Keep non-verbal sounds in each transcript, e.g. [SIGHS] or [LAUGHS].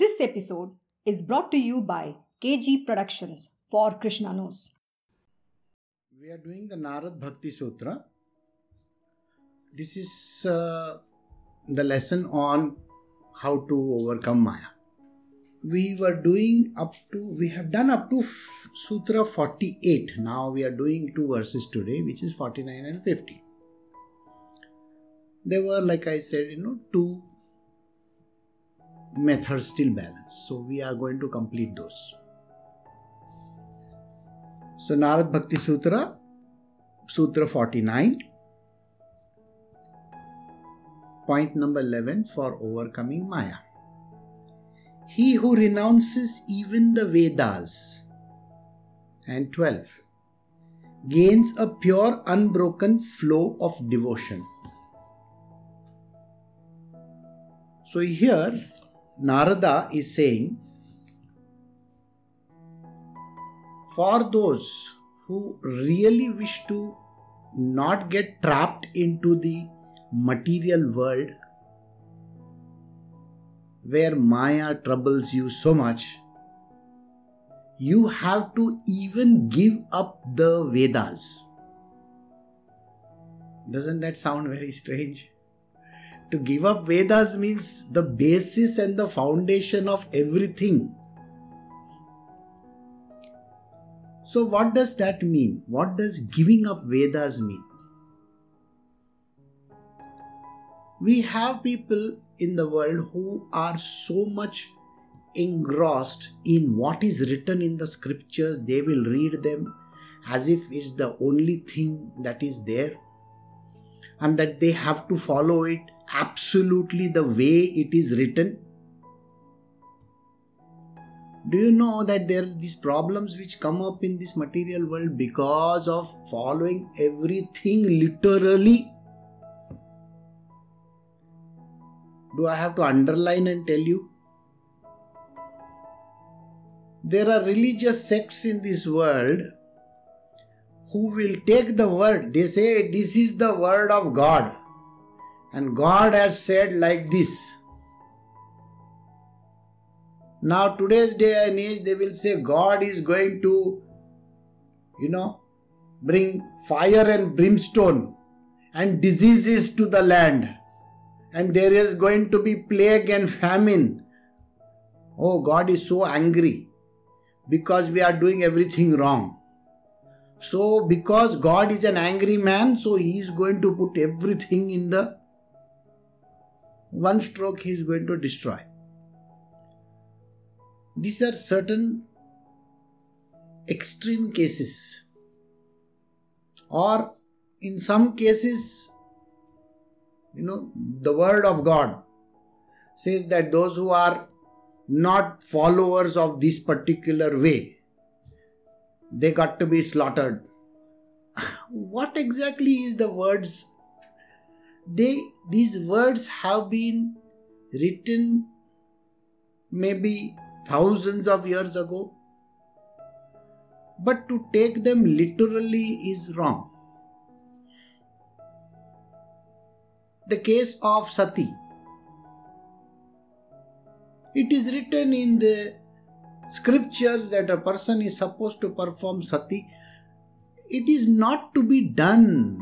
This episode is brought to you by KG Productions for KrsnaKnows. We are doing the Narad Bhakti Sutra. This is uh, the lesson on how to overcome Maya. We were doing up to, we have done up to f- Sutra 48. Now we are doing two verses today, which is 49 and 50. There were, like I said, you know, two methods still balance. So we are going to complete those. So Narad Bhakti Sutra, Sutra 49, point number 11 for overcoming Maya. He who renounces even the Vedas, and 12, gains a pure unbroken flow of devotion. So here Narada is saying, for those who really wish to not get trapped into the material world where Maya troubles you so much, you have to even give up the Vedas. Doesn't that sound very strange? To give up Vedas means the basis and the foundation of everything. So, what does that mean? What does giving up Vedas mean? We have people in the world who are so much engrossed in what is written in the scriptures, they will read them as if it's the only thing that is there and that they have to follow it absolutely the way it is written. Do you know that there are these problems which come up in this material world because of following everything literally? Do I have to underline and tell you? There are religious sects in this world who will take the word, they say this is the word of God, and God has said like this. Now, today's day and age, they will say God is going to, you know, bring fire and brimstone and diseases to the land, and there is going to be plague and famine. Oh, God is so angry because we are doing everything wrong. So, because God is an angry man, so He is going to put everything in the one stroke, He is going to destroy. These are certain extreme cases, or in some cases, you know, the Word of God says that those who are not followers of this particular way they got to be slaughtered [SIGHS] what exactly is the words they these words have been written maybe thousands of years ago. But to take them literally is wrong. The case of sati. It is written in the scriptures that a person is supposed to perform sati, it is not to be done.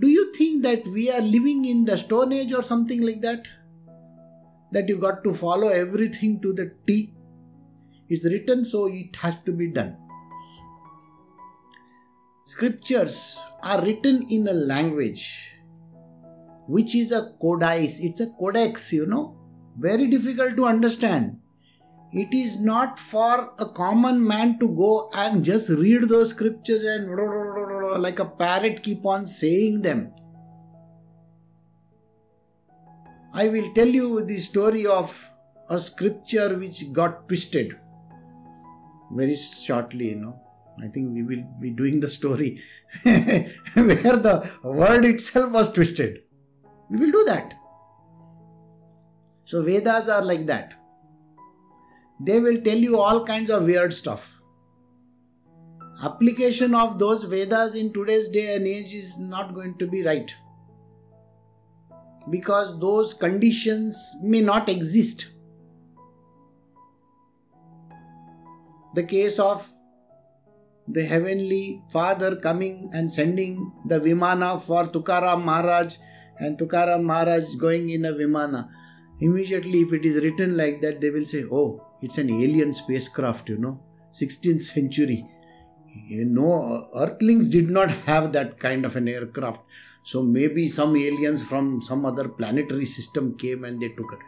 Do you think that we are living in the Stone Age or something like that? That you got to follow everything to the T? It's written, so it has to be done. Scriptures are written in a language which is a codice, it's a codex, you know, very difficult to understand it is not for a common man to go and just read those scriptures and like a parrot keep on saying them. I will tell you the story of a scripture which got twisted very shortly, you know. I think we will be doing the story [LAUGHS] where the word itself was twisted. We will do that. So, Vedas are like that they will tell you all kinds of weird stuff application of those Vedas in today's day and age is not going to be right. Because those conditions may not exist. The case of the Heavenly Father coming and sending the Vimana for Tukaram Maharaj and Tukaram Maharaj going in a Vimana. Immediately, if it is written like that, they will say, Oh, it's an alien spacecraft, you know, 16th century you know, earthlings did not have that kind of an aircraft. So maybe some aliens from some other planetary system came and they took it.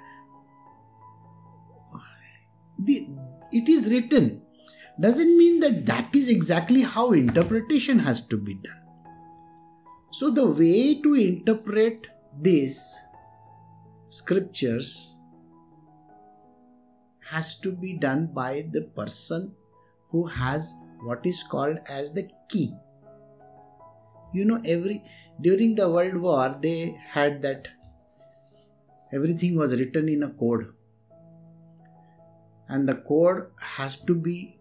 The, it is written doesn't mean that that is exactly how interpretation has to be done. So, the way to interpret these scriptures has to be done by the person who has what is called as the key. You know, every during the World War, they had that everything was written in a code, and the code has to be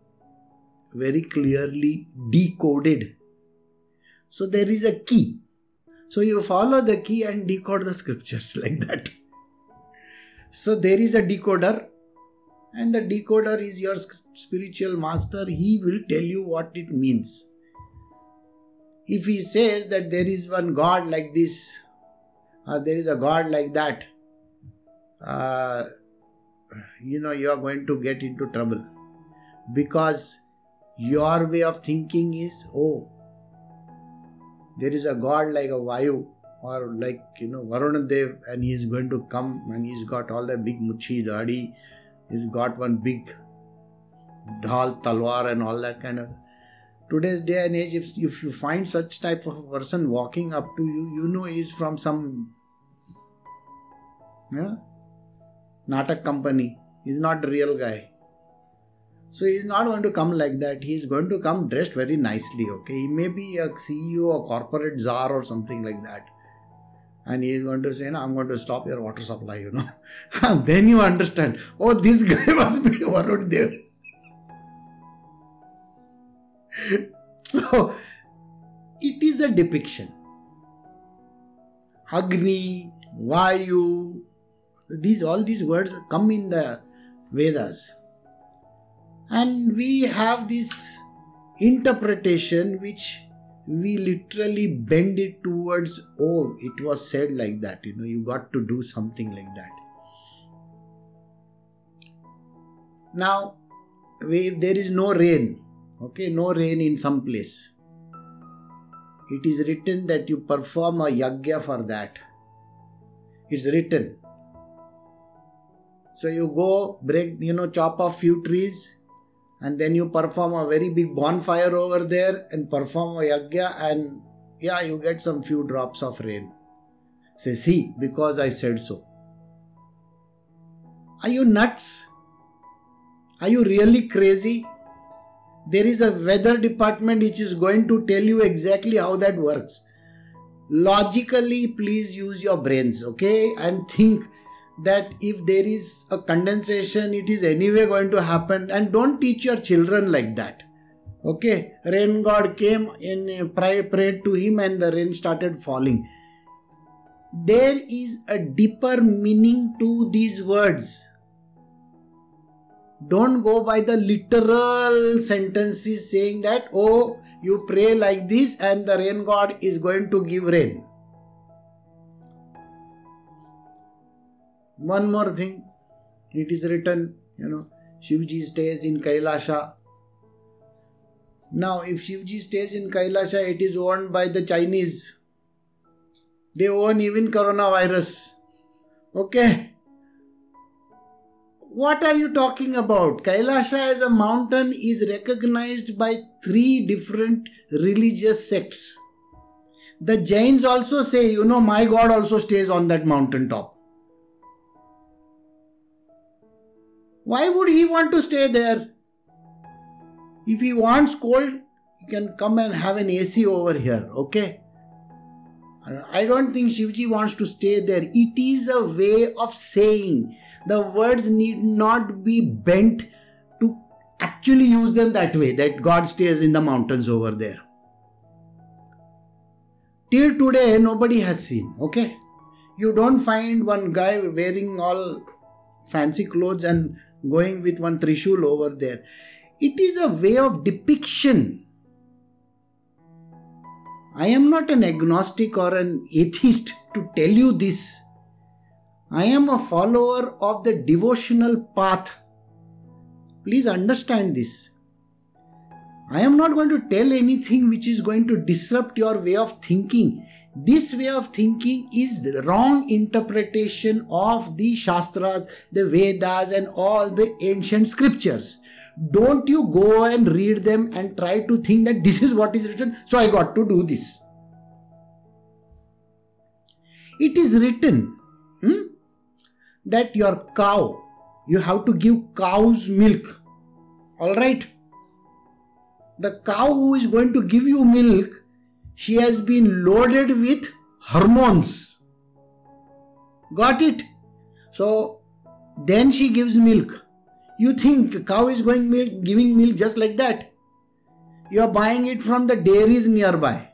very clearly decoded. So there is a key. So you follow the key and decode the scriptures [LAUGHS] like that. So there is a decoder, and the decoder is your spiritual master. He will tell you what it means. If he says that there is one God like this, or there is a God like that, uh, you know, you are going to get into trouble because your way of thinking is, oh, there is a god like a Vayu or like, you know, Varunadev and he is going to come and he's got all the big muchi, dadi, he's got one big dhal, talwar and all that kind of. Today's day and age, if, if you find such type of person walking up to you, you know he's from some yeah, Natak company. He's not the real guy. So he's not going to come like that. He's going to come dressed very nicely. Okay, he may be a CEO or corporate czar or something like that, and he is going to say, "No, I'm going to stop your water supply." You know, [LAUGHS] and then you understand. Oh, this [LAUGHS] guy must be Varun there. [LAUGHS] so it is a depiction. Agni, Vayu, these all these words come in the Vedas and we have this interpretation which we literally bend it towards oh it was said like that you know you got to do something like that. Now if there is no rain okay no rain in some place. It is written that you perform a yagya for that. It's written. So you go break you know chop off few trees and then you perform a very big bonfire over there and perform a yagya and yeah you get some few drops of rain. Say see because i said so. Are you nuts? Are you really crazy? There is a weather department which is going to tell you exactly how that works. Logically please use your brains okay? And think that if there is a condensation, it is anyway going to happen. And don't teach your children like that. Okay, rain god came uh, and prayed to him, and the rain started falling. There is a deeper meaning to these words. Don't go by the literal sentences saying that, oh, you pray like this, and the rain god is going to give rain One more thing, it is written, you know, Shivji stays in Kailasha. Now, if Shivji stays in Kailasha, it is owned by the Chinese. They own even coronavirus. Okay? What are you talking about? Kailasha as a mountain is recognized by three different religious sects. The Jains also say, you know, my God also stays on that mountain top. Why would he want to stay there? If he wants cold, he can come and have an AC over here, okay? I don't think Shivji wants to stay there. It is a way of saying. The words need not be bent to actually use them that way, that God stays in the mountains over there. Till today, nobody has seen, okay? You don't find one guy wearing all fancy clothes and going with one trishul over there. It is a way of depiction. I am not an agnostic or an atheist to tell you this. I am a follower of the devotional path. Please understand this. I am not going to tell anything which is going to disrupt your way of thinking. This way of thinking is the wrong interpretation of the Shastras, the Vedas, and all the ancient scriptures. Don't you go and read them and try to think that this is what is written, so I got to do this. It is written hmm, that your cow, you have to give cow's milk. Alright? The cow who is going to give you milk she has been loaded with hormones. Got it? So then she gives milk. You think cow is going milk, giving milk just like that? You are buying it from the dairies nearby.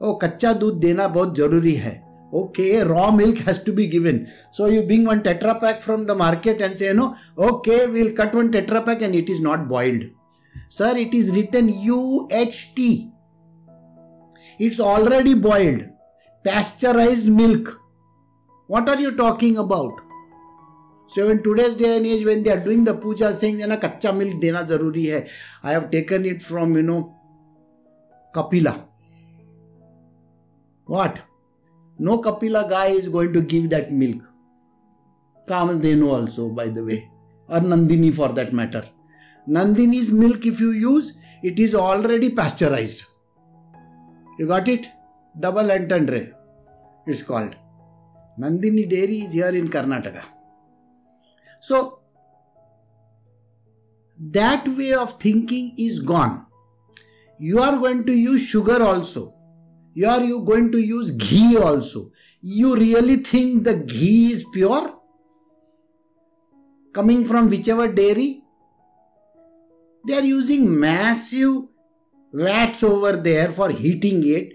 Oh, कच्चा दूध देना बहुत जरूरी है. Okay, raw milk has to be given. So you bring one tetra pack from the market and say, no, okay, we'll cut one tetra pack and it is not boiled. Sir, it is written UHT it's already boiled. Pasteurized milk. What are you talking about? So in today's day and age, when they are doing the puja, saying na kacha milk dena zaruri hai. I have taken it from you know Kapila. What? No Kapila guy is going to give that milk. Kamadhenu also, by the way, or Nandini for that matter. Nandini's milk, if you use, it is already pasteurized. You got it? Double entendre. It's called. Nandini Dairy is here in Karnataka. So, that way of thinking is gone. You are going to use sugar also. You are you going to use ghee also. You really think the ghee is pure? Coming from whichever dairy? They are using massive vats over there for heating it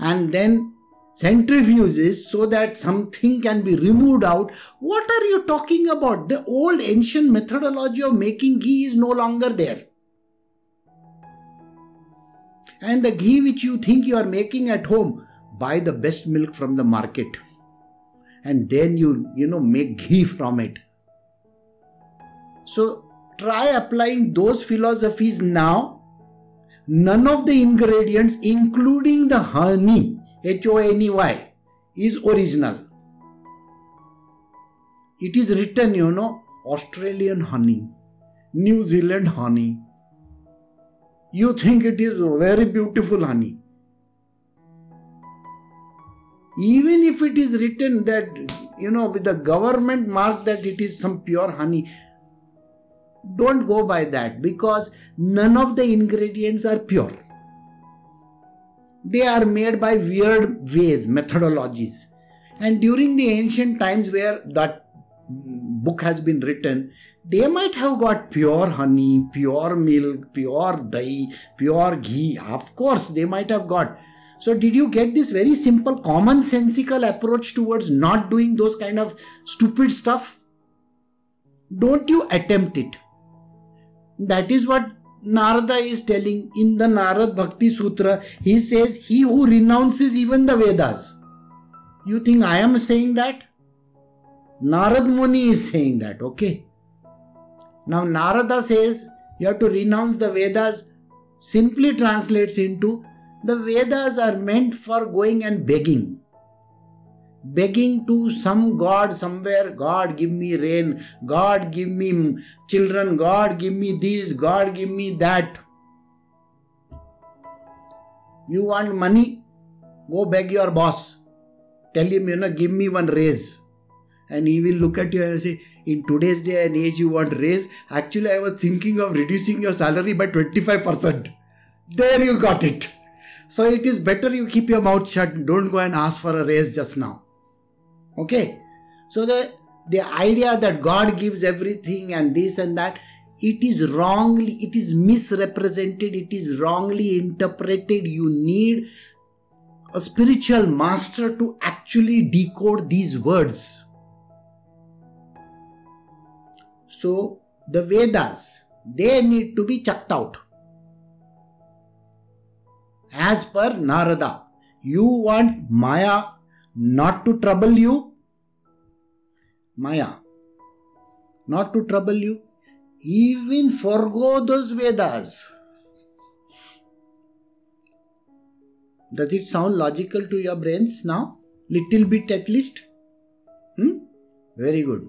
and then centrifuges so that something can be removed out. What are you talking about? The old ancient methodology of making ghee is no longer there. And the ghee which you think you are making at home, buy the best milk from the market. And then you, you know, make ghee from it. So try applying those philosophies now none of the ingredients, including the honey, H O N E Y, is original. It is written, you know, Australian honey, New Zealand honey. You think it is very beautiful honey. Even if it is written that, you know, with the government mark that it is some pure honey, don't go by that because none of the ingredients are pure. They are made by weird ways, methodologies. And during the ancient times where that book has been written, they might have got pure honey, pure milk, pure dahi, pure ghee. Of course, they might have got. So, did you get this very simple, commonsensical approach towards not doing those kind of stupid stuff? Don't you attempt it. That is what Narada is telling in the Narad Bhakti Sutra. He says, He who renounces even the Vedas. You think I am saying that? Narad Muni is saying that, okay? Now, Narada says you have to renounce the Vedas, simply translates into the Vedas are meant for going and begging begging to some god somewhere god give me rain. God give me children. God give me this. God give me that. You want money? Go beg your boss. Tell him you know give me one raise. And he will look at you and say in today's day and age you want raise? Actually i was thinking of reducing your salary by 25% there you got it. So it is better you keep your mouth shut. Don't go and ask for a raise just now Okay. So the the idea that God gives everything and this and that, it is wrongly, it is misrepresented, it is wrongly interpreted. You need a spiritual master to actually decode these words. So the Vedas, they need to be chucked out. As per Narada, you want Maya not to trouble you? Maya, not to trouble you, even forego those Vedas. Does it sound logical to your brains now? Little bit at least? Hmm? Very good.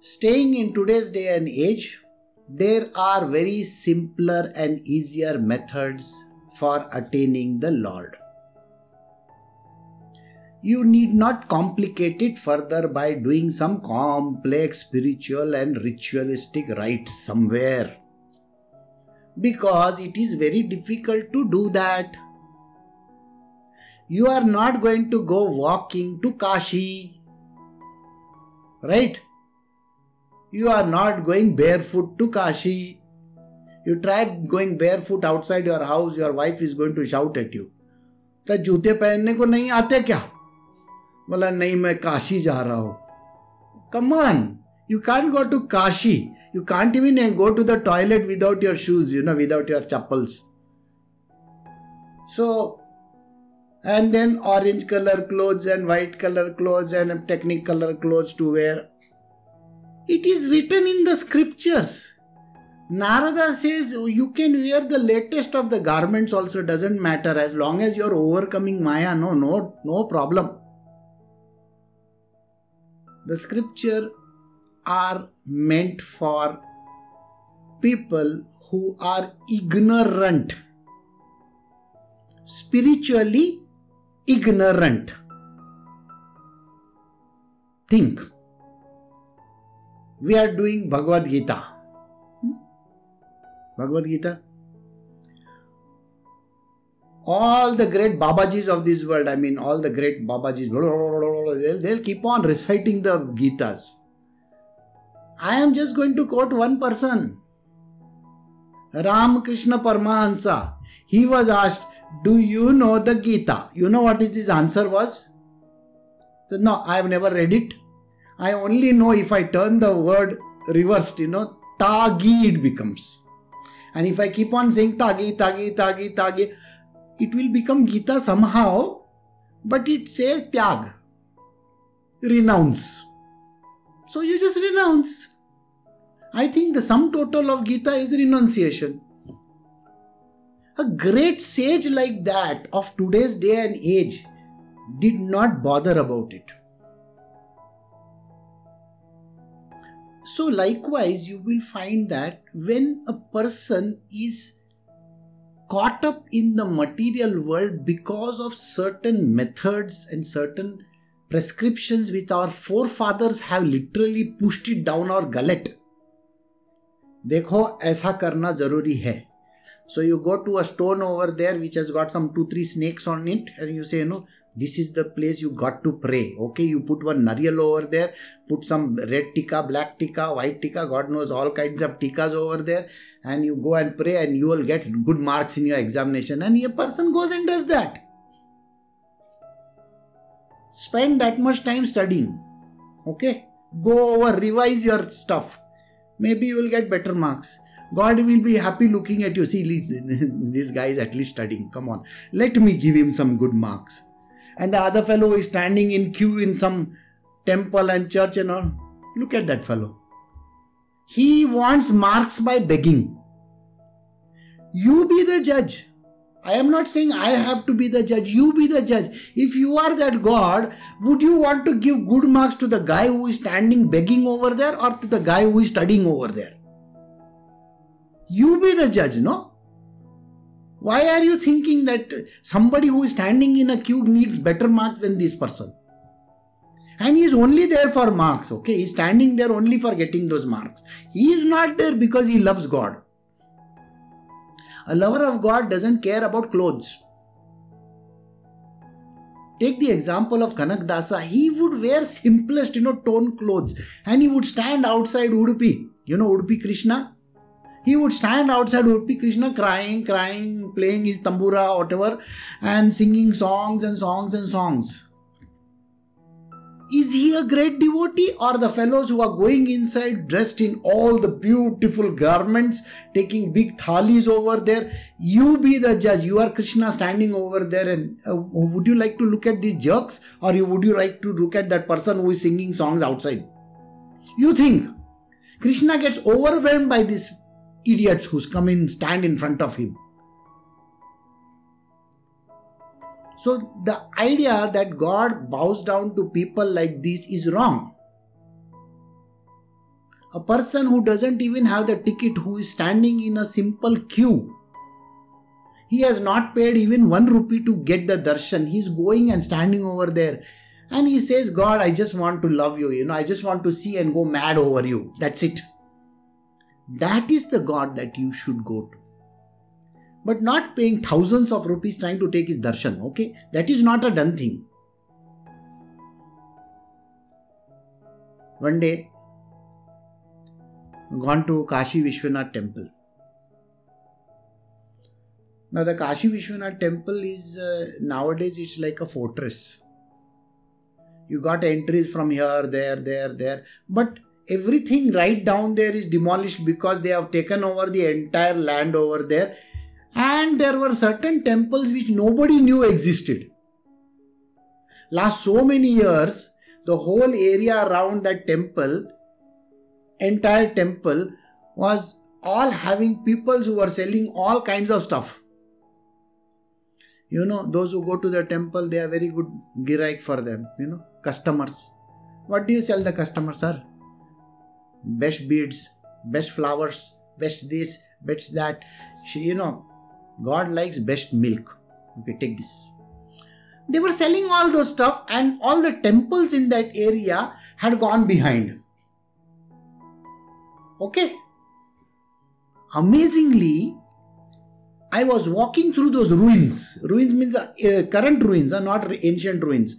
Staying in today's day and age, there are very simpler and easier methods for attaining the Lord You need not complicate it further by doing some complex spiritual and ritualistic rites somewhere because it is very difficult to do that. You are not going to go walking to Kashi, right? You are not going barefoot to Kashi. You try going barefoot outside your house, your wife is going to shout at you. तो जूते पहनने को नहीं आते क्या बोला, नहीं, मैं काशी जा रहा हूँ. Come on you can go to Kashi. You can't even go to the toilet without your shoes you know without your chappals so and then orange colour cloth and white colour cloth and technicolour clothes to wear it is written in the scriptures Narada says you can wear the latest of the garments also doesn't matter as long as you are overcoming maya no no no problem The scripture are meant for people who are ignorant, spiritually ignorant. Think. We are doing Bhagavad Gita. Hmm? Bhagavad Gita. All the great Babajis of this world, I mean, all the great Babajis, they'll, they'll keep on reciting the Gitas I am just going to quote one person. Ramakrishna Paramahansa. He was asked, Do you know the Gita? You know what his answer was? Said, no, I have never read it. I only know if I turn the word reversed, you know, tagi it becomes. And if I keep on saying tagi, tagi, tagi, tagi, it will become Gita somehow, but it says tyag, renounce. So you just renounce. I think the sum total of Gita is renunciation. A great sage like that of today's day and age did not bother about it. So, likewise, you will find that when a person is caught up in the material world because of certain methods and certain prescriptions which our forefathers have literally pushed it down our gullet देखो ऐसा करना ज़रूरी है so you go to a stone over there which has got some two three snakes on it and you say no this is the place you got to pray okay you put one nariyal over there put some red tika black tika white tika god knows all kinds of tikas over there and you go and pray and you will get good marks in your examination and a person goes and does that spend that much time studying okay go over revise your stuff maybe you will get better marks. God will be happy looking at you. See, [LAUGHS] this guy is at least studying. Come on, let me give him some good marks. And the other fellow is standing in queue in some temple and church and all. Look at that fellow. He wants marks by begging. You be the judge. I am not saying I have to be the judge. You be the judge. If you are that God, would you want to give good marks to the guy who is standing begging over there or to the guy who is studying over there? You be the judge, no? Why are you thinking that somebody who is standing in a queue needs better marks than this person? And he is only there for marks, okay? He is standing there only for getting those marks. He is not there because he loves God. A lover of God doesn't care about clothes. Take the example of Kanak Dasa. He would wear simplest, you know, torn clothes and he would stand outside Udupi. You know Udupi Krishna? He would stand outside Udupi Krishna crying, crying, playing his tambura, whatever, and singing songs and songs and songs. is he a great devotee or the fellows who are going inside dressed in all the beautiful garments, taking big thalis over there? You be the judge. You are Krishna standing over there, and uh, would you like to look at these jerks or you, would you like to look at that person who is singing songs outside? You think Krishna gets overwhelmed by these idiots who's come in stand in front of him. So the idea that God bows down to people like this is wrong. A person who doesn't even have the ticket, who is standing in a simple queue, he has not paid even one rupee to get the darshan. He's going and standing over there. And he says, God, I just want to love you. You know, I just want to see and go mad over you. That's it. That is the God that you should go to but not paying thousands of rupees trying to take his darshan. Okay, that is not a done thing. One day, gone to Kashi Vishwanath temple. Now the Kashi Vishwanath temple is uh, nowadays it's like a fortress. You got entries from here, there, there, there, but everything right down there is demolished because they have taken over the entire land over there and there were certain temples which nobody knew existed. Last so many years, the whole area around that temple, entire temple, was all having people who were selling all kinds of stuff. You know, those who go to the temple, they are very good giraik for them, you know, customers. What do you sell the customers, sir? Best beads, best flowers, best this, best that. She, You know, God likes best milk. Okay, take this. They were selling all those stuff, and all the temples in that area had gone behind. Okay. Amazingly, I was walking through those ruins. Ruins means uh, current ruins, are not ancient ruins.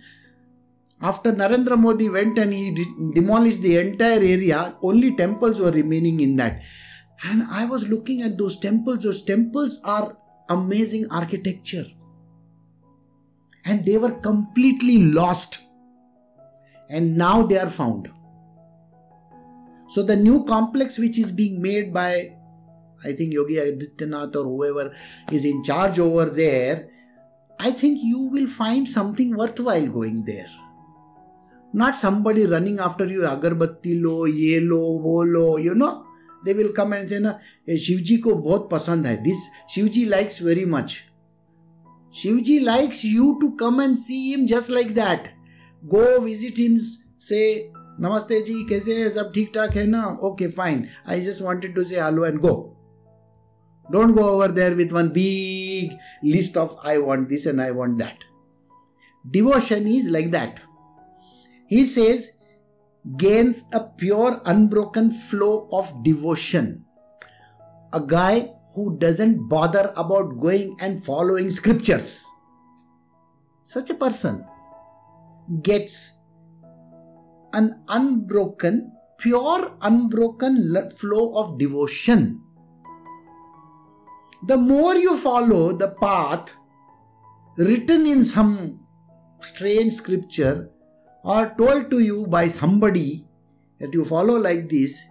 After Narendra Modi went and he de- demolished the entire area, only temples were remaining in that. And I was looking at those temples. Those temples are amazing architecture. And they were completely lost. And now they are found. So the new complex which is being made by I think Yogi Adityanath or whoever is in charge over there, I think you will find something worthwhile going there. not somebody running after you अगरबत्ती लो ये लो वो लो you know they will come and say ना शिव जी को बहुत पसंद है this Shiv ji likes very much Shiv ji likes you to come and see him just like that go visit him say namaste ji कैसे है सब ठीक ठाक है ना okay fine I just wanted to say hello and go don't go over there with one big list of I want this and I want that devotion is like that he says gains a pure, unbroken flow of devotion. A guy who doesn't bother about going and following scriptures. Such a person gets an unbroken, pure, unbroken flow of devotion. The more you follow the path written in some strange scripture, or told to you by somebody that you follow like this,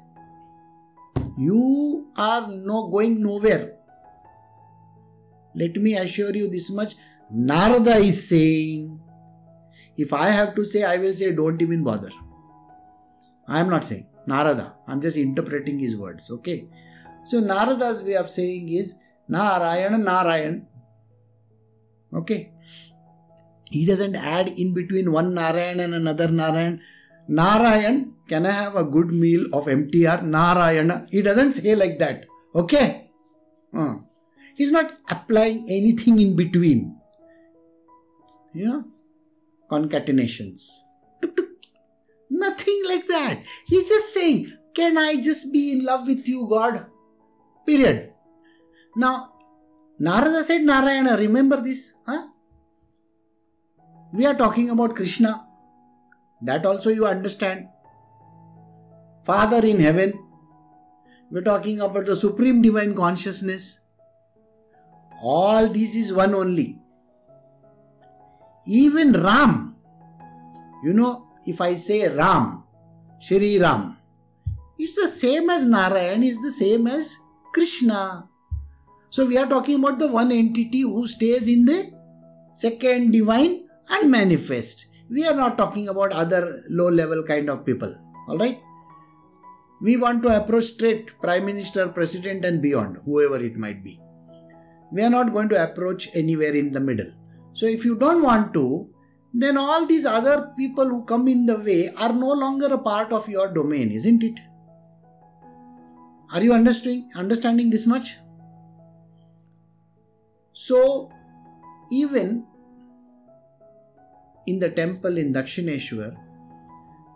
you are no going nowhere. Let me assure you this much Narada is saying, if I have to say, I will say, don't even bother. I am not saying Narada, I am just interpreting his words, okay? So, Narada's way of saying is Narayana, Narayan, okay? He doesn't add in between one Narayan and another Narayan. Narayan, can I have a good meal of MTR? Narayana. He doesn't say like that. Okay? Uh. He's not applying anything in between. You know? Concatenations. Nothing like that. He's just saying, Can I just be in love with you, God? Period. Now, Narada said Narayana. Remember this? Huh? We are talking about Krishna. That also you understand. Father in heaven. We're talking about the supreme divine consciousness. All this is one only. Even Ram, you know, if I say Ram, Shri Ram, it's the same as Narayan, is the same as Krishna. So we are talking about the one entity who stays in the second divine unmanifest. We are not talking about other low level kind of people. Alright? We want to approach straight Prime Minister, President, and beyond, whoever it might be. We are not going to approach anywhere in the middle. So if you don't want to, then all these other people who come in the way are no longer a part of your domain, isn't it? Are you understanding understanding this much? So even in the temple in Dakshineshwar,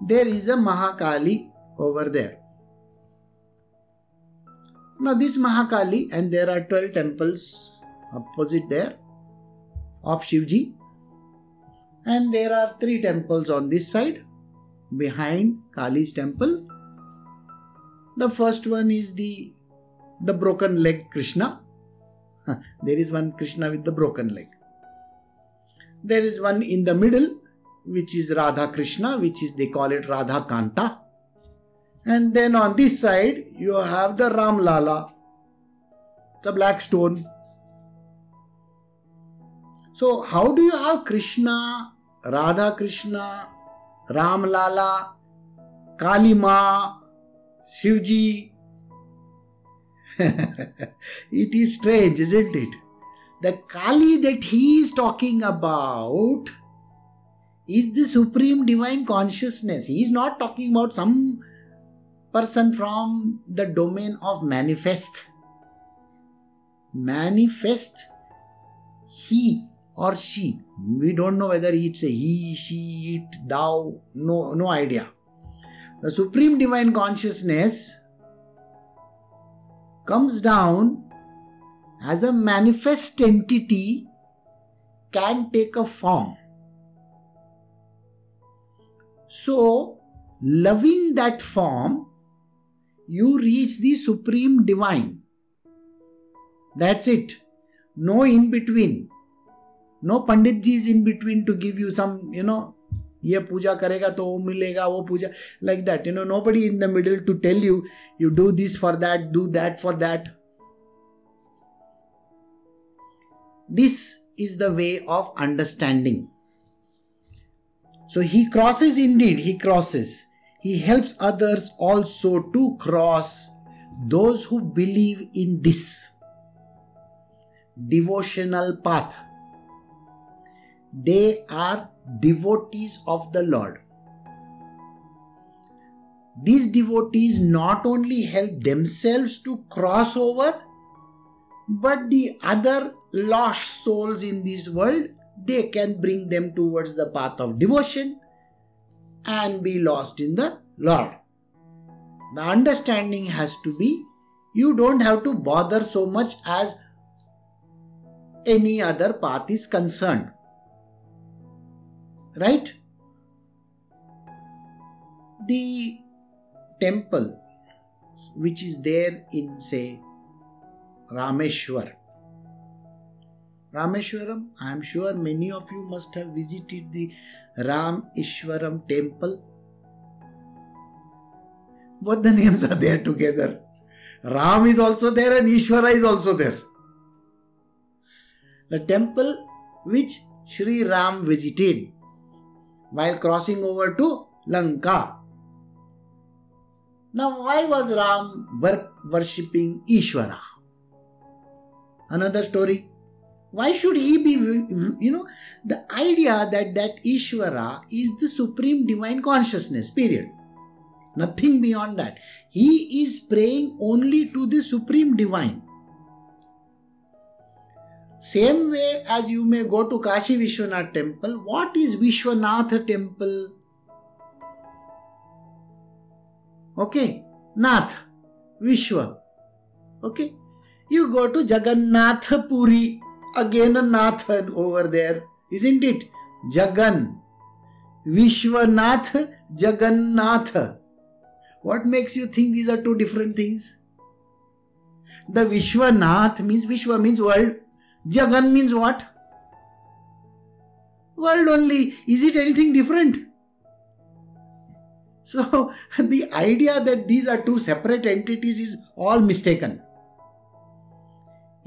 there is a Mahakali over there. Now, this Mahakali, and there are 12 temples opposite there of Shivji, and there are three temples on this side behind Kali's temple. The first one is the the broken leg Krishna. [LAUGHS] there is one Krishna with the broken leg. There is one in the middle, which is Radha Krishna, which is they call it Radha Kanta. And then on this side, you have the Ram Lala, the black stone. So, how do you have Krishna, Radha Krishna, Ram Lala, Kali Ma, Shivji? [LAUGHS] it is strange, isn't it? The Kali that he is talking about is the supreme divine consciousness. He is not talking about some person from the domain of manifest. Manifest he or she. We don't know whether it's a he, she, it, thou, no, no idea. The supreme divine consciousness comes down as a manifest entity can take a form. So, loving that form, you reach the supreme divine. That's it. No in between. No Pandit is in between to give you some, you know, ये पूजा करेगा तो वो मिलेगा वो puja like that you know nobody in the middle to tell you you do this for that do that for that this is the way of understanding. So he crosses indeed, he crosses. He helps others also to cross those who believe in this devotional path. They are devotees of the Lord. These devotees not only help themselves to cross over, but the other lost souls in this world they can bring them towards the path of devotion and be lost in the lord the understanding has to be you don't have to bother so much as any other path is concerned right the temple which is there in say Rameshwar. Rameshwaram, I am sure many of you must have visited the Ram Ishwaram temple. Both the names are there together. Ram is also there and Ishwara is also there. The temple which Sri Ram visited while crossing over to Lanka. Now, why was Ram worshipping Ishwara? another story why should he be you know the idea that that ishvara is the supreme divine consciousness period. Nothing beyond that. He is praying only to the supreme divine. Same way as you may go to kashi vishwanath temple what is vishwanath temple? Okay nath vishwa. Okay you go to Jagannath Puri, again a Nathan over there, isn't it? Jagan. Vishwanath, Jagannath. What makes you think these are two different things? The Vishwanath means Vishwa means world. Jagan means what? World only. Is it anything different? So [LAUGHS] the idea that these are two separate entities is all mistaken.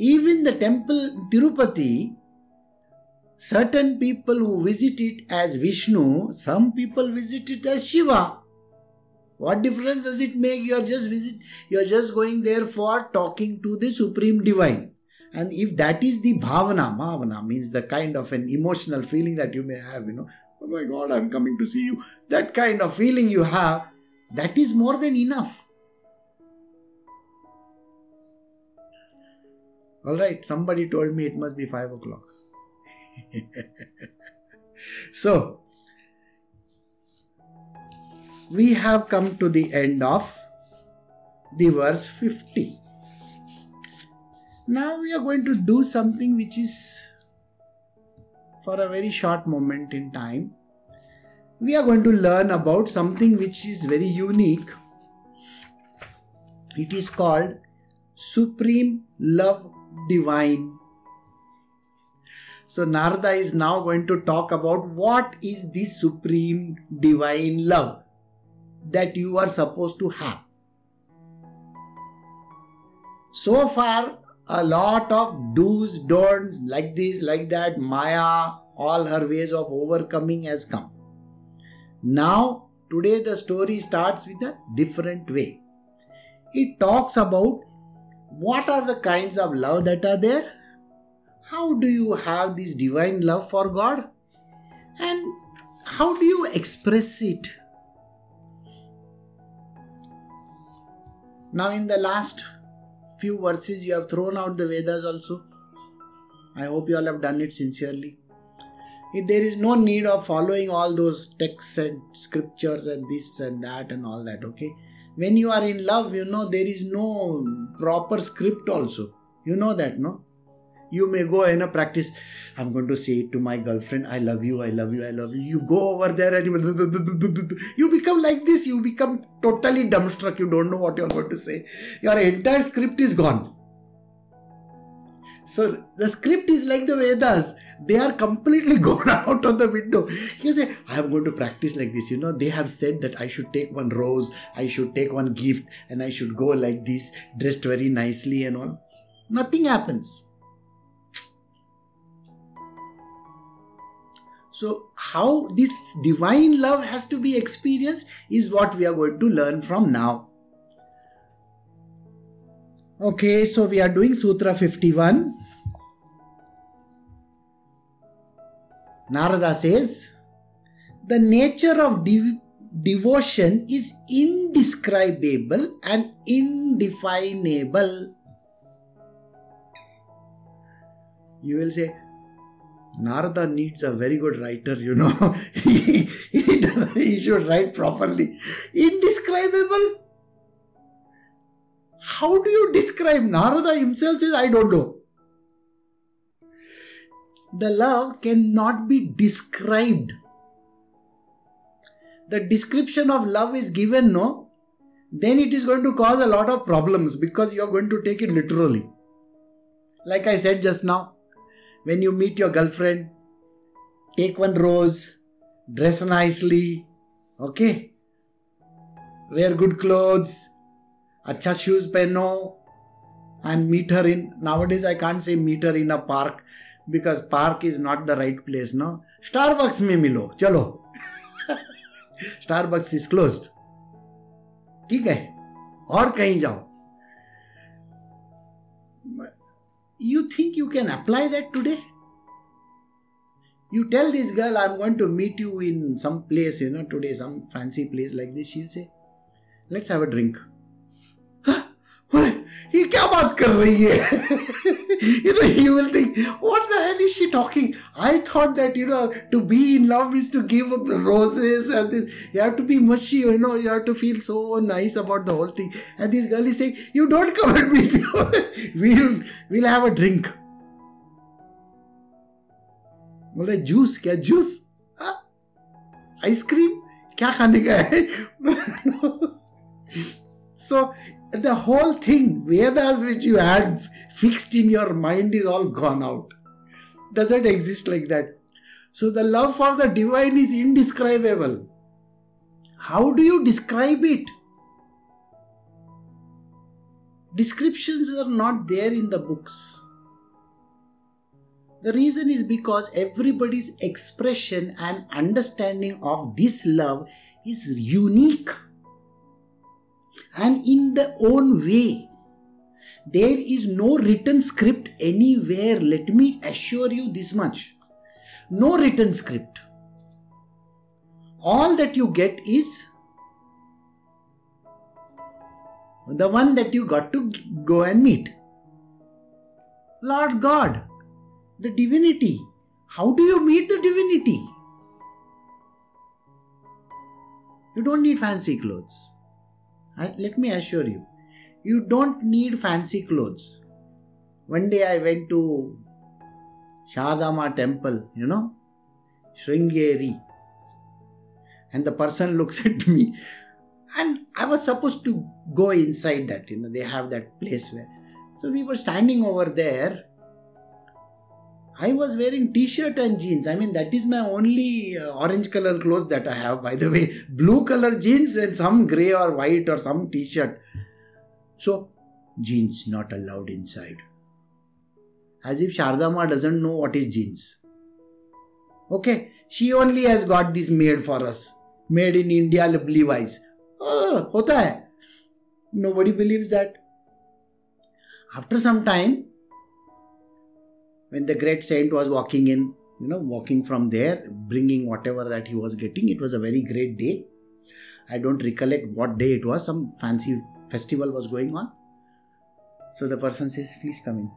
Even the temple Tirupati, certain people who visit it as Vishnu, some people visit it as Shiva. What difference does it make? You are just visit, you are just going there for talking to the supreme divine. And if that is the bhavana, bhavana means the kind of an emotional feeling that you may have, you know, oh my God, I'm coming to see you. That kind of feeling you have, that is more than enough. All right, somebody told me it must be five o'clock. [LAUGHS] so, we have come to the end of the verse 50. Now we are going to do something which is for a very short moment in time. We are going to learn about something which is very unique. It is called Supreme Love Divine. So Narada is now going to talk about what is the supreme divine love that you are supposed to have. So far, a lot of do's, don'ts, like this, like that, Maya, all her ways of overcoming has come. Now, today the story starts with a different way. It talks about what are the kinds of love that are there, how do you have this divine love for God, and how do you express it? Now, in the last few verses you have thrown out the Vedas also. I hope you all have done it sincerely. there is no need of following all those texts and scriptures and this and that and all that, okay? When you are in love, you know, there is no proper script also. You know that, no? You may go in a practice. I'm going to say it to my girlfriend. I love you. I love you. I love you. You go over there and you, you become like this. You become totally dumbstruck. You don't know what you're going to say. Your entire script is gone. So the script is like the Vedas. They are completely [LAUGHS] gone out of the window. You say, I am going to practice like this. You know, they have said that I should take one rose, I should take one gift, and I should go like this, dressed very nicely and all. Nothing happens. So, how this divine love has to be experienced is what we are going to learn from now. Okay, so we are doing Sutra 51. Narada says, The nature of devotion is indescribable and indefinable. You will say, Narada needs a very good writer, you know. [LAUGHS] he, he, he should write properly. Indescribable? How do you describe? Narada himself says, I don't know. The love cannot be described. The description of love is given, no? Then it is going to cause a lot of problems because you are going to take it literally. Like I said just now, when you meet your girlfriend, take one rose, dress nicely, okay? Wear good clothes, अच्छा shoes पहनो and meet her in now it is I can say meet her in a park because park is not the right place no Starbucks में मिलो, चलो। Star box is close ठीक है? और कहीं जाओ। You think you can apply that today you tell this girl I am going to meet you in some place you know today some fancy place like this she'll say let's have a drink ये क्या बात कर रही है you know you will think what the hell is she talking i thought that you know to be in love means to give up roses and this you have to be mushy you know you have to feel so nice about the whole thing and this girl is saying you don't come meet me we'll we'll have a drink बोले juice क्या juice ice cream क्या खाने का है so the whole thing, Vedas which you had fixed in your mind is all gone out. Doesn't exist like that. So the love for the divine is indescribable. How do you describe it? Descriptions are not there in the books. The reason is because everybody's expression and understanding of this love is unique and in the own way. There is no written script anywhere. Let me assure you this much. No written script. All that you get is the one that you got to go and meet. Lord God, the divinity. How do you meet the divinity? You don't need fancy clothes. Let me assure you, you don't need fancy clothes. One day I went to Shardama temple, you know, Sringeri. And the person [LAUGHS] looks at me and I was supposed to go inside that, you know, they have that place where. So we were standing over there. I was wearing t-shirt and jeans. I mean, that is my only uh, orange color clothes that I have. By the way, [LAUGHS] blue color jeans and some gray or white or some t-shirt. So, jeans not allowed inside. As if Shardama doesn't know what is jeans. Okay, she only has got this made for us. Made in India, Levi's. Oh, hota hai. Nobody believes that. After some time, when the great saint was walking in, you know, walking from there, bringing whatever that he was getting, it was a very great day. I don't recollect what day it was, some fancy festival was going on. So the person says, Please come in.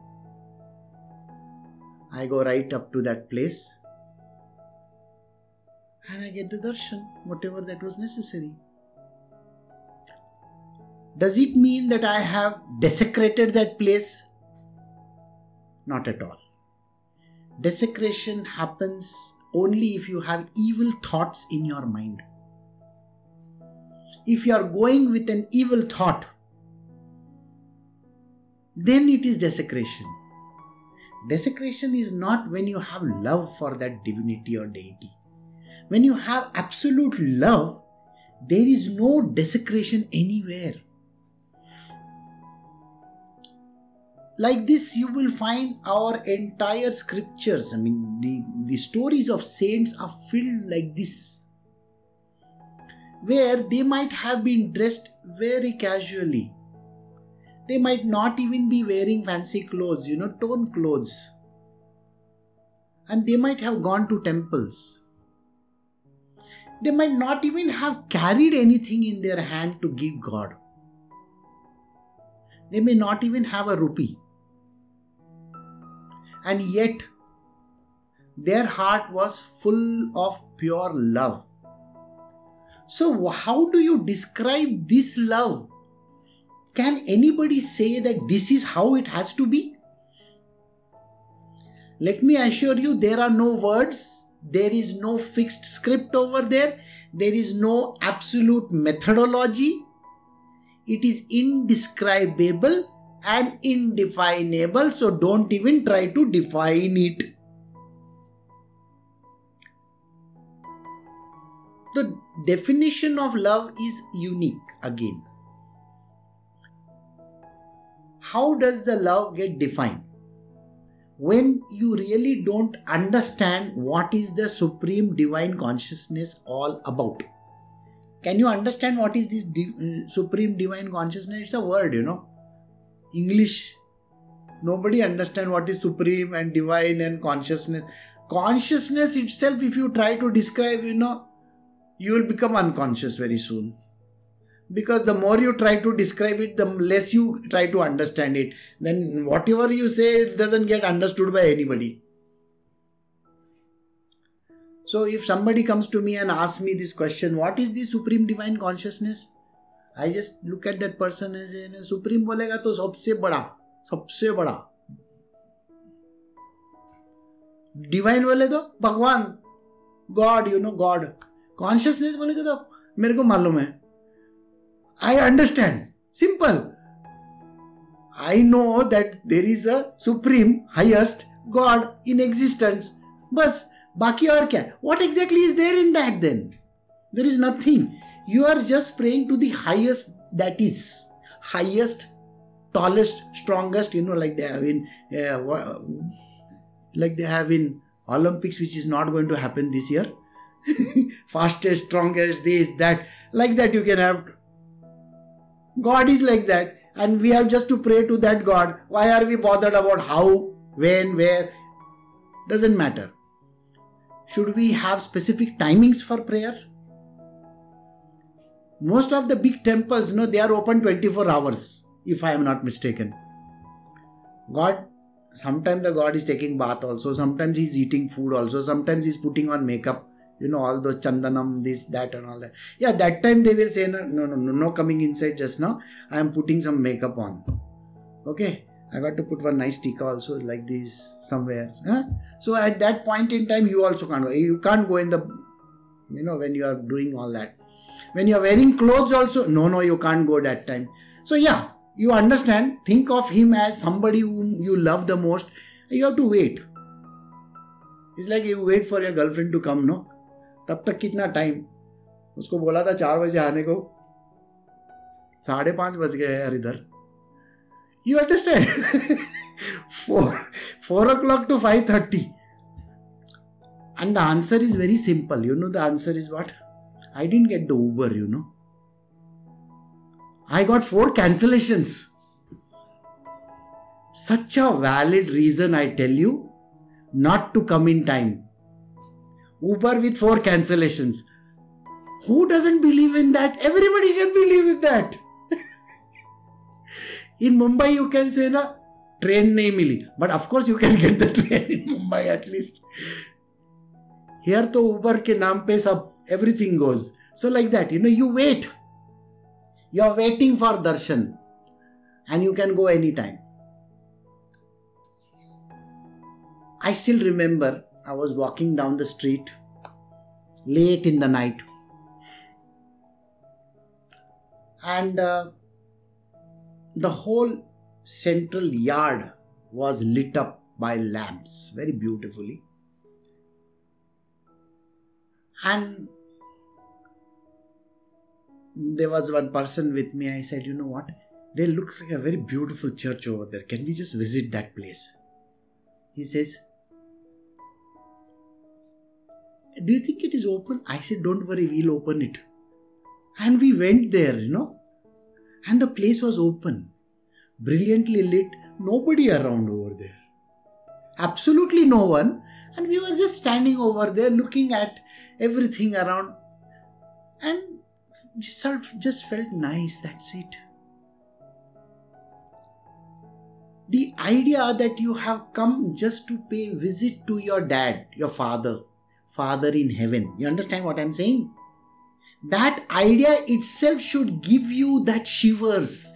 I go right up to that place and I get the darshan, whatever that was necessary. Does it mean that I have desecrated that place? Not at all. Desecration happens only if you have evil thoughts in your mind. If you are going with an evil thought, then it is desecration. Desecration is not when you have love for that divinity or deity. When you have absolute love, there is no desecration anywhere. Like this you will find our entire scriptures. I mean the, the stories of saints are filled like this where they might have been dressed very casually. They might not even be wearing fancy clothes you know torn clothes. And they might have gone to temples. They might not even have carried anything in their hand to give god. They may not even have a rupee and yet their heart was full of pure love. So, how do you describe this love? Can anybody say that this is how it has to be? Let me assure you, there are no words, there is no fixed script over there, there is no absolute methodology. It is indescribable and indefinable, so don't even try to define it. The definition of love is unique again. How does the love get defined? When you really don't understand what is the supreme divine consciousness all about. Can you understand what is this di- supreme divine consciousness? It's a word, you know English. Nobody understand what is supreme and divine and consciousness. Consciousness itself, if you try to describe, you know, you will become unconscious very soon. Because the more you try to describe it, the less you try to understand it. Then whatever you say, it doesn't get understood by anybody. So if somebody comes to me and asks me this question, what is the supreme divine consciousness? I just look at that person as an supreme बोलेगा तो सबसे बड़ा सबसे बड़ा. Divine बोले तो भगवान God you know God consciousness बोलेगा तो मेरे को मालूम है. I understand simple I know that there is a supreme highest God in existence बस, बाकी और क्या? What exactly is there in that then there is nothing You are just praying to the highest that is, highest, tallest, strongest, you know, like they have in, uh, like they have in Olympics, which is not going to happen this year. [LAUGHS] Fastest, strongest, this, that, like that you can have. God is like that, and we have just to pray to that God. Why are we bothered about how, when, where? Doesn't matter. Should we have specific timings for prayer? Most of the big temples, you know, they are open 24 hours, if I am not mistaken. God, sometimes the God is taking bath also, sometimes he's eating food also, sometimes he's putting on makeup, you know, all those chandanam, this, that, and all that. Yeah, that time they will say, no, no, no, no, coming inside just now. I am putting some makeup on. Okay I got to put one nice tika also like this somewhere. Huh? So at that point in time, you also can't go. You can't go in the, you know, when you are doing all that. When you are wearing clothes also, no, no, you can't go that time. So yeah, you understand. Think of him as somebody whom you love the most. You have to wait. It's like you wait for your girlfriend to come, no? तब तक कितना time उसको बोला था चार बजे आने को साढ़े पाँच बज गए यार इधर you understand? 4, 4 o'clock to 5.30. And the answer is very simple. You know the answer is what? I didn't get the Uber, you know. I got 4 cancellations. Such a valid reason, I tell you, not to come in time. Uber with 4 cancellations. Who doesn't believe in that? Everybody can believe in that. [LAUGHS] In Mumbai, you can say na train nahi but of course you can get the train in Mumbai at least. Here to Uber ke naam pe sab everything goes. So like that, you know, you wait. You are waiting for darshan, and you can go anytime. I still remember I was walking down the street late in the night, and uh, the whole central yard was lit up by lamps very beautifully. And there was one person with me. I said, You know what? There looks like a very beautiful church over there. Can we just visit that place? He says, Do you think it is open? I said, Don't worry, we'll open it. And we went there, you know and the place was open, brilliantly lit, nobody around over there. Absolutely no one, and we were just standing over there looking at everything around, and just, just felt nice. That's it. The idea that you have come just to pay visit to your dad, your father, father in heaven. You understand what I'm saying? that idea itself should give you that shivers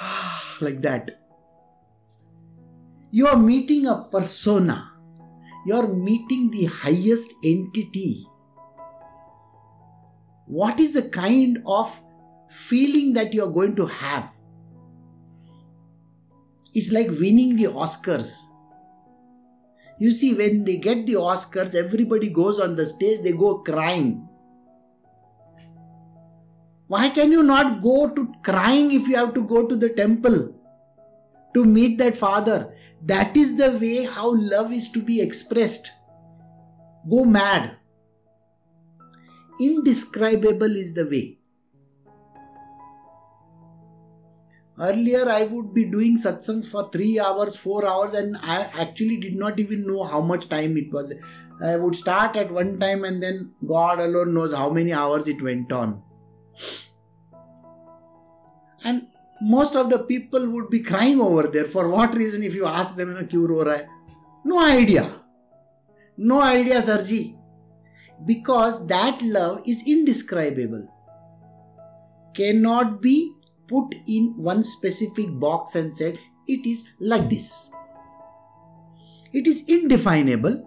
[SIGHS] like that you are meeting a persona. You are meeting the highest entity. What is the kind of feeling that you are going to have? It's like winning the oscars. You see when they get the oscars everybody goes on the stage they go crying. Why can you not go to crying if you have to go to the temple to meet that father? That is the way how love is to be expressed. Go mad. Indescribable is the way. Earlier, I would be doing satsangs for three hours, four hours, and I actually did not even know how much time it was. I would start at one time, and then God alone knows how many hours it went on and most of the people would be crying over there. For what reason, if you ask them, in a cure ho? No idea. No idea, Sarji. Because that love is indescribable. Cannot be put in one specific box and said, it is like this. It is indefinable.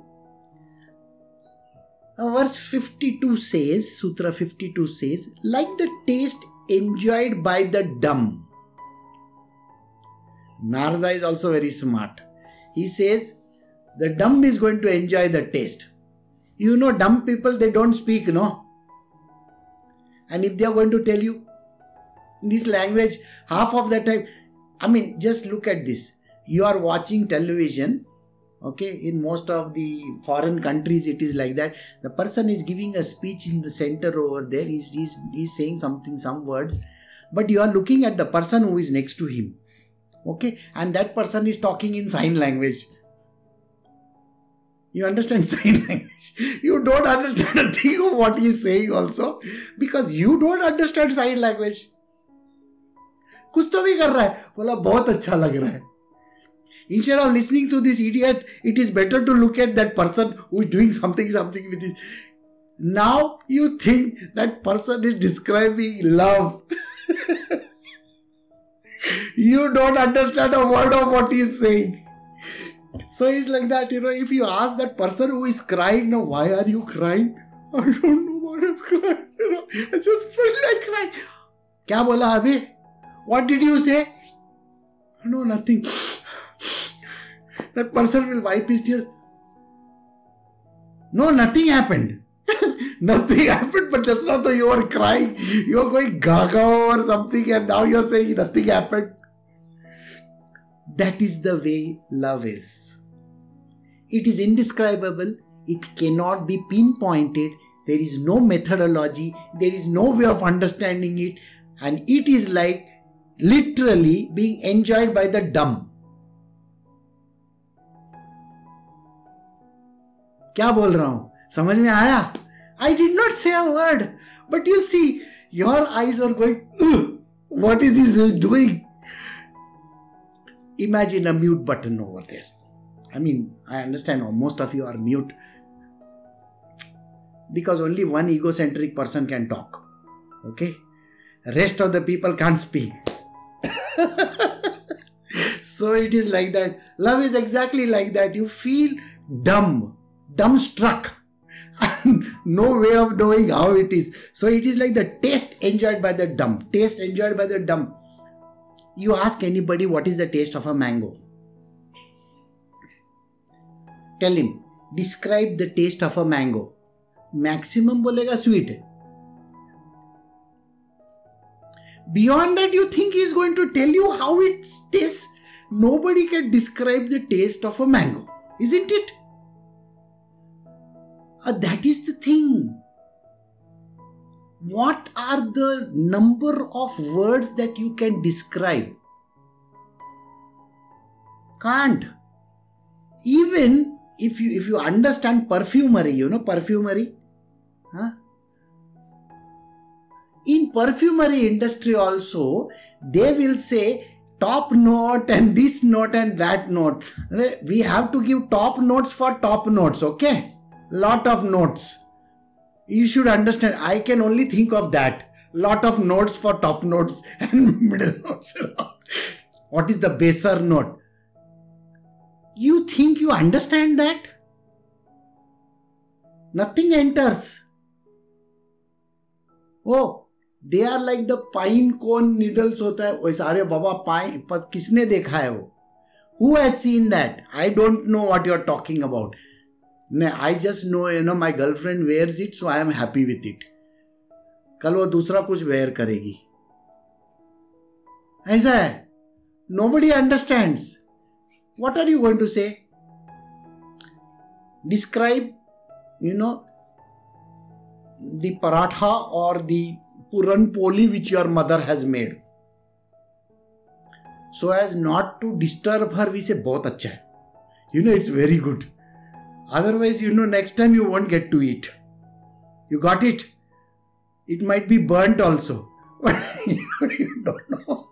Verse 52 says, Sutra 52 says, like the taste enjoyed by the dumb Narada is also very smart. He says the dumb is going to enjoy the taste. You know, dumb people they don't speak, no? And if they are going to tell you this language, half of the time, I mean, just look at this. You are watching television, okay? In most of the foreign countries, it is like that. The person is giving a speech in the center over there, he's, he's, he's saying something, some words, but you are looking at the person who is next to him, okay? And that person is talking in sign language you understand sign [LAUGHS] language. You don't understand a thing of what he is saying also because you don't understand sign language. कुछ तो भी कर रहा है बोला बहुत अच्छा लग रहा है instead of listening to this idiot it is better to look at that person who is doing something something with this now you think that person is describing love [LAUGHS] you don't understand a word of what he is saying so it's like that, you know, if you ask that person who is crying, now why are you crying? I don't know why I'm crying. You know, I just feel like crying. क्या बोला अभी? What did you say? No, nothing. That person will wipe his tears. No, nothing happened. Nothing happened, but just now though you were crying, you were going gaga or something, and now you're saying nothing happened. That is the way love is. It is indescribable, it cannot be pinpointed, there is no methodology, there is no way of understanding it, and it is like literally being enjoyed by the dumb. क्या बोल रहा हूँ समझ में आया I did not say a word. But you see, your eyes are going, what is he uh, doing? Imagine a mute button over there. I mean, I understand most of you are mute because only one egocentric person can talk. Okay? Rest of the people can't speak. [LAUGHS] so it is like that. Love is exactly like that. You feel dumb, dumbstruck. [LAUGHS] no way of knowing how it is. So it is like the taste enjoyed by the dumb. Taste enjoyed by the dumb you ask anybody what is the taste of a mango. Tell him, describe the taste of a mango. Maximum bolega sweet. Beyond that, you think he is going to tell you how it tastes. Nobody can describe the taste of a mango, isn't it? Uh, that is the thing. What are the number of words that you can describe? Can't. Even if you if you understand perfumery you know perfumery? Huh? in perfumery industry also they will say top note and this note and that note. We have to give top notes for top notes okay lot of notes you should understand i can only think of that lot of notes for top notes [LAUGHS] and middle notes [LAUGHS] what is the baser note you think you understand that nothing enters oh they are like the pine cone needles होता है वैसा अरे बाबा pine किसने देखा है वो who has seen that I don't know what you are talking about I just no you know my girlfriend wears it so I am happy with it कल वो दूसरा कुछ वेयर करेगी। ऐसा है। Nobody understand what are you going to say describe you know the paratha और the puran poli which your mother has made so as not to disturb her we say बहुत अच्छा है. You know it's very good Otherwise, you know, next time you won't get to eat. You got it? It might be burnt also. [LAUGHS] you don't know.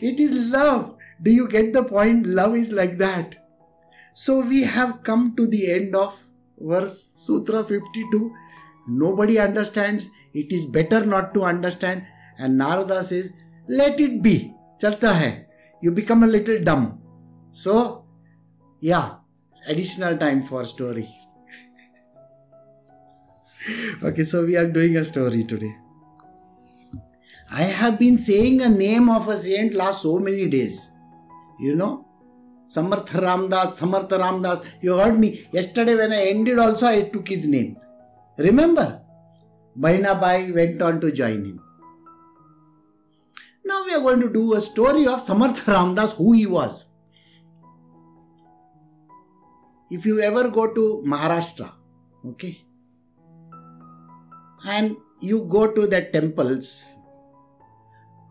It is love. Do you get the point? Love is like that. So we have come to the end of verse Sutra 52. Nobody understands. It is better not to understand. And Narada says, let it be. Chalta hai. You become a little dumb. So, yeah, additional time for story. okay, so we are doing a story today. I have been saying a name of a saint last so many days. You know, Samarth Ramdas, Samarth Ramdas. You heard me yesterday when I ended. Also, I took his name. Remember, Bahinabai went on to join him. Now we are going to do a story of Samarth Ramdas, who he was. If you ever go to Maharashtra, okay, and you go to the temples,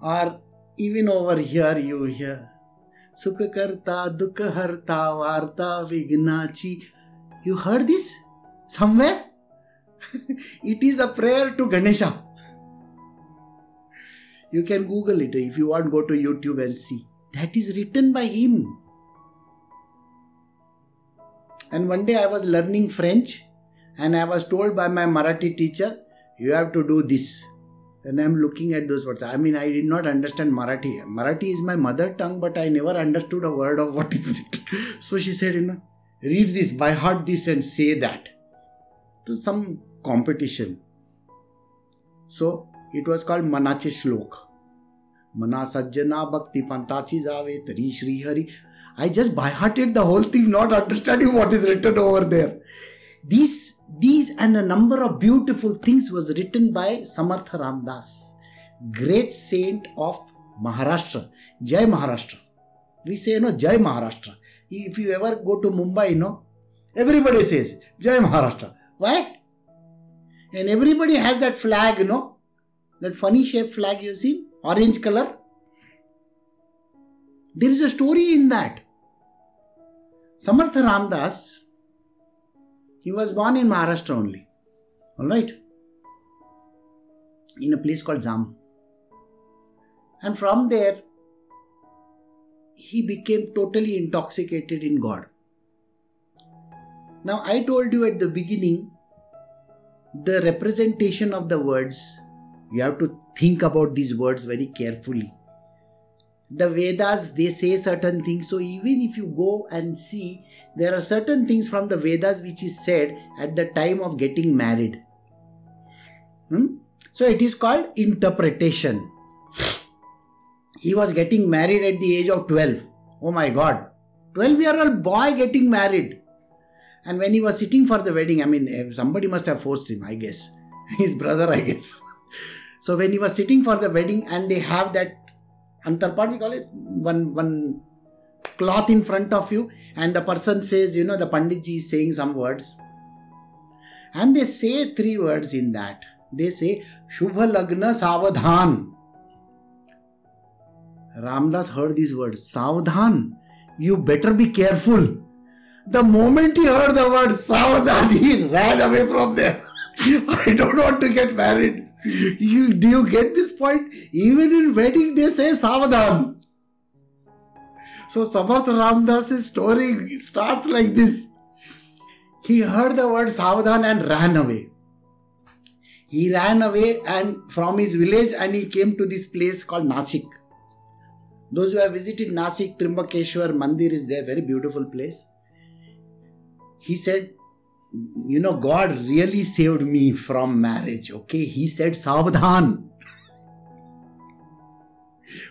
or even over here you hear Sukhakarta, Dukhaharta, Varta, Vignachi. You heard this somewhere? [LAUGHS] it is a prayer to Ganesha. You can Google it if you want, go to YouTube and see. That is written by him. And one day I was learning French and I was told by my Marathi teacher, you have to do this. And I'm looking at those words. I mean, I did not understand Marathi. Marathi is my mother tongue, but I never understood a word of what is it. [LAUGHS] so she said, you know, read this, by heart this, and say that. To some competition. So it was called Manache Shlok. Pantachi Jave Tari Shri Hari. I just by hearted the whole thing, not understanding what is written over there. These, these and a number of beautiful things was written by Samartha Ramdas, great saint of Maharashtra. Jai Maharashtra. We say, you know, Jai Maharashtra. If you ever go to Mumbai, you know, everybody says Jai Maharashtra. Why? And everybody has that flag, you know, that funny shaped flag you see, orange color. There is a story in that. Samartha Ramdas, he was born in Maharashtra only. Alright? In a place called Jamb. And from there, he became totally intoxicated in God. Now, I told you at the beginning the representation of the words, you have to think about these words very carefully. The Vedas, they say certain things, so even if you go and see, there are certain things from the Vedas which is said at the time of getting married. Hmm? So it is called interpretation. He was getting married at the age of 12. Oh my god. 12 year old boy getting married. And when he was sitting for the wedding, I mean, eh, somebody must have forced him, I guess. [LAUGHS] His brother, I guess. [LAUGHS] so when he was sitting for the wedding and they have that antarpat, we call it, one, one cloth in front of you and the person says, you know, the Panditji is saying some words. And they say three words in that. They say, Shubha Lagna Savadhan. Ramdas heard these words, Savadhan, you better be careful. The moment he heard the word Savadhan, he ran away from there. [LAUGHS] I don't want to get married. You do you get this point? Even in wedding they say Savadhan. So Samarth Ramdas' story starts like this. He heard the word Savadhan and ran away. He ran away and from his village and he came to this place called Nasik. Those who have visited Nasik, Trimbakeshwar Mandir is there, very beautiful place he said, You know, God really saved me from marriage. Okay, he said, Savadhan.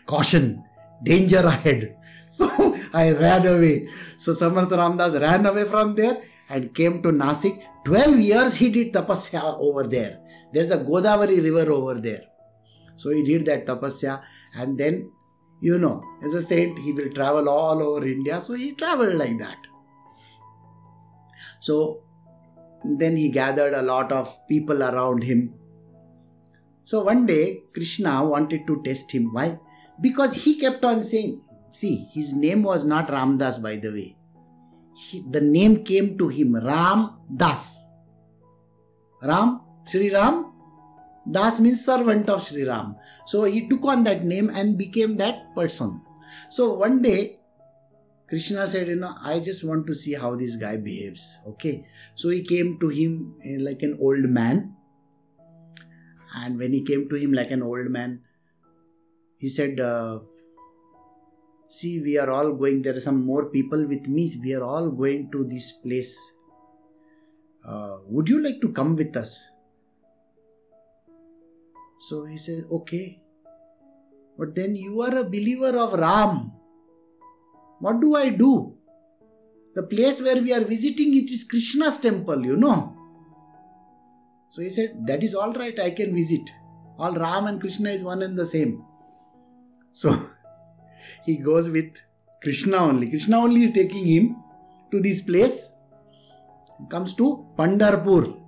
Caution, danger ahead. [LAUGHS] So I ran away. So Samarth Ramdas ran away from there and came to Nasik. 12 years he did tapasya over there. There's a Godavari river over there. So he did that tapasya and then, you know, as a saint, he will travel all over India. So he traveled like that. So then he gathered a lot of people around him. So one day Krishna wanted to test him. Why? Because he kept on saying, see, his name was not Ramdas by the way. He, the name came to him Ram Das. Ram, Sri Ram, Das means servant of Sri Ram. So he took on that name and became that person. So one day Krishna said, You know, I just want to see how this guy behaves. Okay. So he came to him eh, like an old man. And when he came to him like an old man, he said, uh, See, we are all going, there are some more people with me. We are all going to this place. Uh, would you like to come with us? So he said, Okay. But then you are a believer of Ram. What do I do? The place where we are visiting it is Krishna's temple, you know. So he said, That is all right, I can visit. All Ram and Krishna is one and the same. So [LAUGHS] he goes with Krishna only. Krishna only is taking him to this place. Comes to Pandharpur.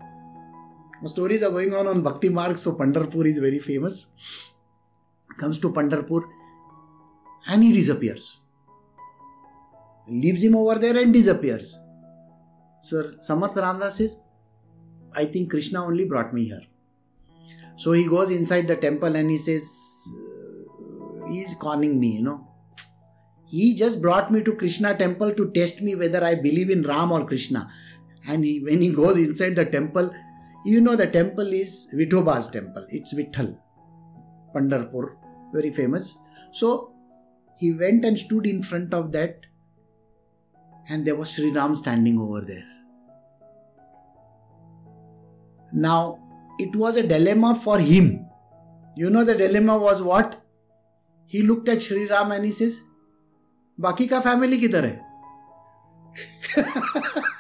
Stories are going on on Bhakti Marg, so Pandharpur is very famous. Comes to Pandharpur and he disappears. Leaves him over there and disappears. Sir Samarth Ramdas says, I think Krishna only brought me here. So he goes inside the temple and he says, uh, He's conning me, you know. He just brought me to Krishna temple to test me whether I believe in Ram or Krishna. And he, when he goes inside the temple, you know the temple is Vithoba's temple. It's Vitthal, Pandharpur, very famous. So he went and stood in front of that and there was Sri Ram standing over there. Now, it was a dilemma for him. You know, the dilemma was what? He looked at Sri Ram and he says, बाकी का family किधर है [LAUGHS]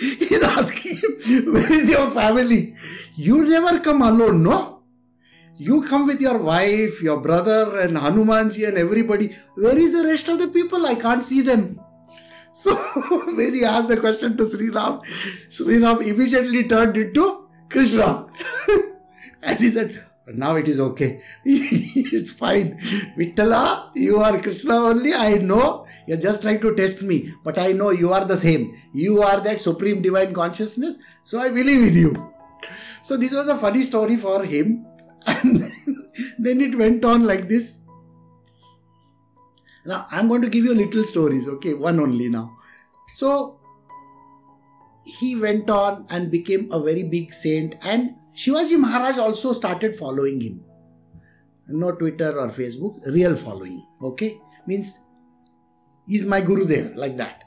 He's asking him, Where is your family? You never come alone, no? You come with your wife, your brother, and Hanumanji and everybody. Where is the rest of the people? I can't see them. So [LAUGHS] when he asked the question to Sri Ram, Sri Ram immediately turned into Krishna. [LAUGHS] and he said, now it is okay. [LAUGHS] it's fine. Vittala, you are Krishna only. I know you're just trying to test me, but I know you are the same. You are that supreme divine consciousness. So I believe in you. So this was a funny story for him. And then it went on like this. Now I'm going to give you little stories, okay? One only now. So he went on and became a very big saint and Shivaji Maharaj also started following him. No Twitter or Facebook, real following. Okay? Means he's my Guru there, like that.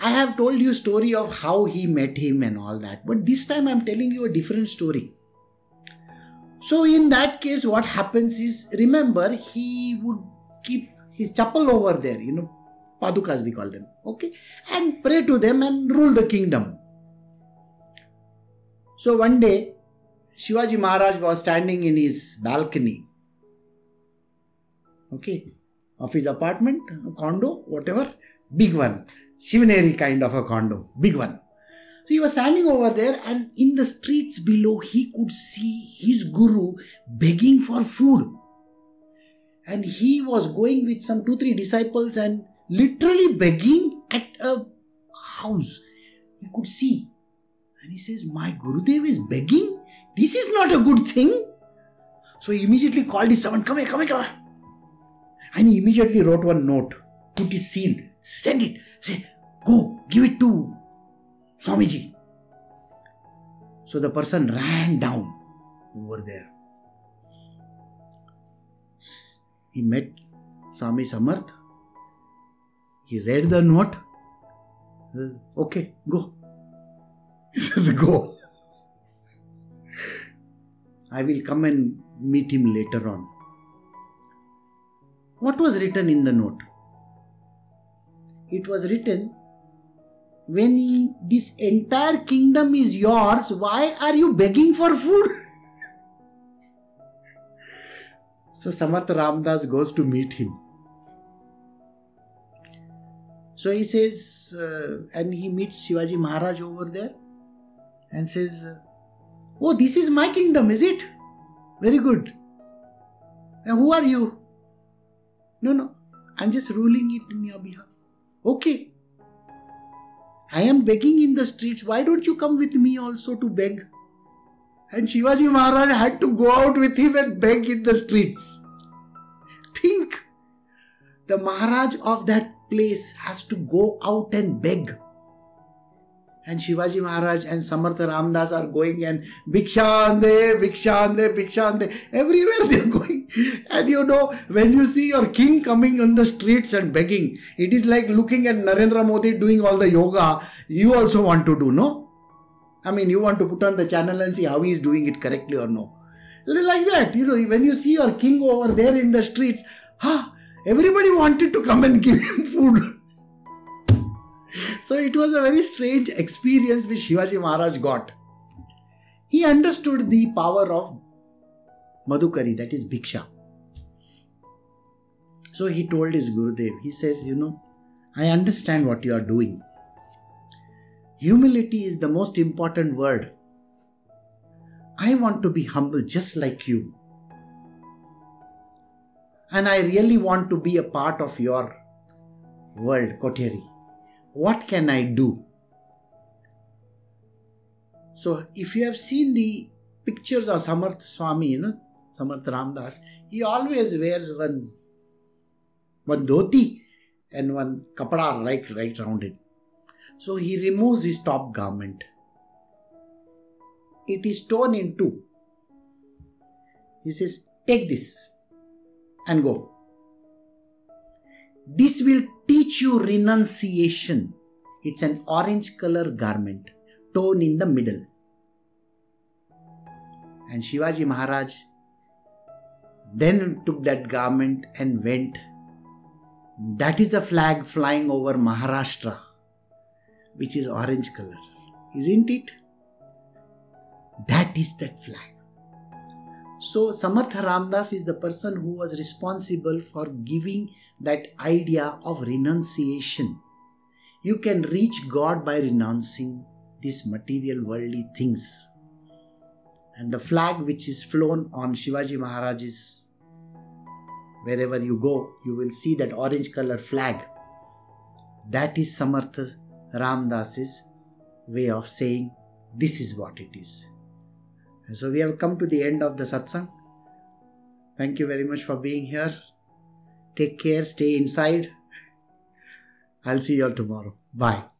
I have told you story of how he met him and all that, but this time I'm telling you a different story. So in that case, what happens is, remember, he would keep his chapel over there, you know, padukas we call them, okay, and pray to them and rule the kingdom. So one day, Shivaji Maharaj was standing in his balcony, okay, of his apartment, condo, whatever, big one, Shivneri kind of a condo, big one. So he was standing over there, and in the streets below, he could see his guru begging for food. And he was going with some two, three disciples and literally begging at a house. You could see. And he says, My Gurudev is begging? This is not a good thing. So he immediately called his servant, Come here, come here, come here. And he immediately wrote one note, put his seal, send it, say, Go, give it to Swamiji. So the person ran down over there. He met Swami Samarth. He read the note. Uh, okay, go. [LAUGHS] He says, Go. [LAUGHS] I will come and meet him later on. What was written in the note? It was written, When this entire kingdom is yours, why are you begging for food? [LAUGHS] so Samarth Ramdas goes to meet him. So he says, uh, and he meets Shivaji Maharaj over there and says, Oh, this is my kingdom, is it? Very good. And who are you? No, no, I'm just ruling it in your behalf. Okay. I am begging in the streets. Why don't you come with me also to beg? And Shivaji Maharaj had to go out with him and beg in the streets. Think the Maharaj of that place has to go out and beg and Shivaji Maharaj and Samarth Ramdas are going and Bhikshande, Bhikshande, Bhikshande, everywhere they are going. And you know, when you see your king coming on the streets and begging, it is like looking at Narendra Modi doing all the yoga, you also want to do, no? I mean, you want to put on the channel and see how he is doing it correctly or no. Like that, you know, when you see your king over there in the streets, huh, everybody wanted to come and [LAUGHS] give him food. So it was a very strange experience which Shivaji Maharaj got. He understood the power of Madhukari, that is Bhiksha. So he told his Gurudev, he says, You know, I understand what you are doing. Humility is the most important word. I want to be humble just like you. And I really want to be a part of your world, Koteri. What can I do? So, if you have seen the pictures of Samarth Swami, you know, Samarth Ramdas, he always wears one, one dhoti and one kapda like right round it. So he removes his top garment. It is torn in two. He says, Take this and go. This will teach you renunciation. It's an orange color garment, torn in the middle. And Shivaji Maharaj then took that garment and went. That is a flag flying over Maharashtra, which is orange color, isn't it? That is that flag. So, Samartha Ramdas is the person who was responsible for giving that idea of renunciation. You can reach God by renouncing these material worldly things. And the flag which is flown on Shivaji Maharaj's wherever you go, you will see that orange color flag. That is Samartha Ramdas's way of saying this is what it is. And so we have come to the end of the satsang. Thank you very much for being here. Take care, stay inside. I'll see you all tomorrow. Bye.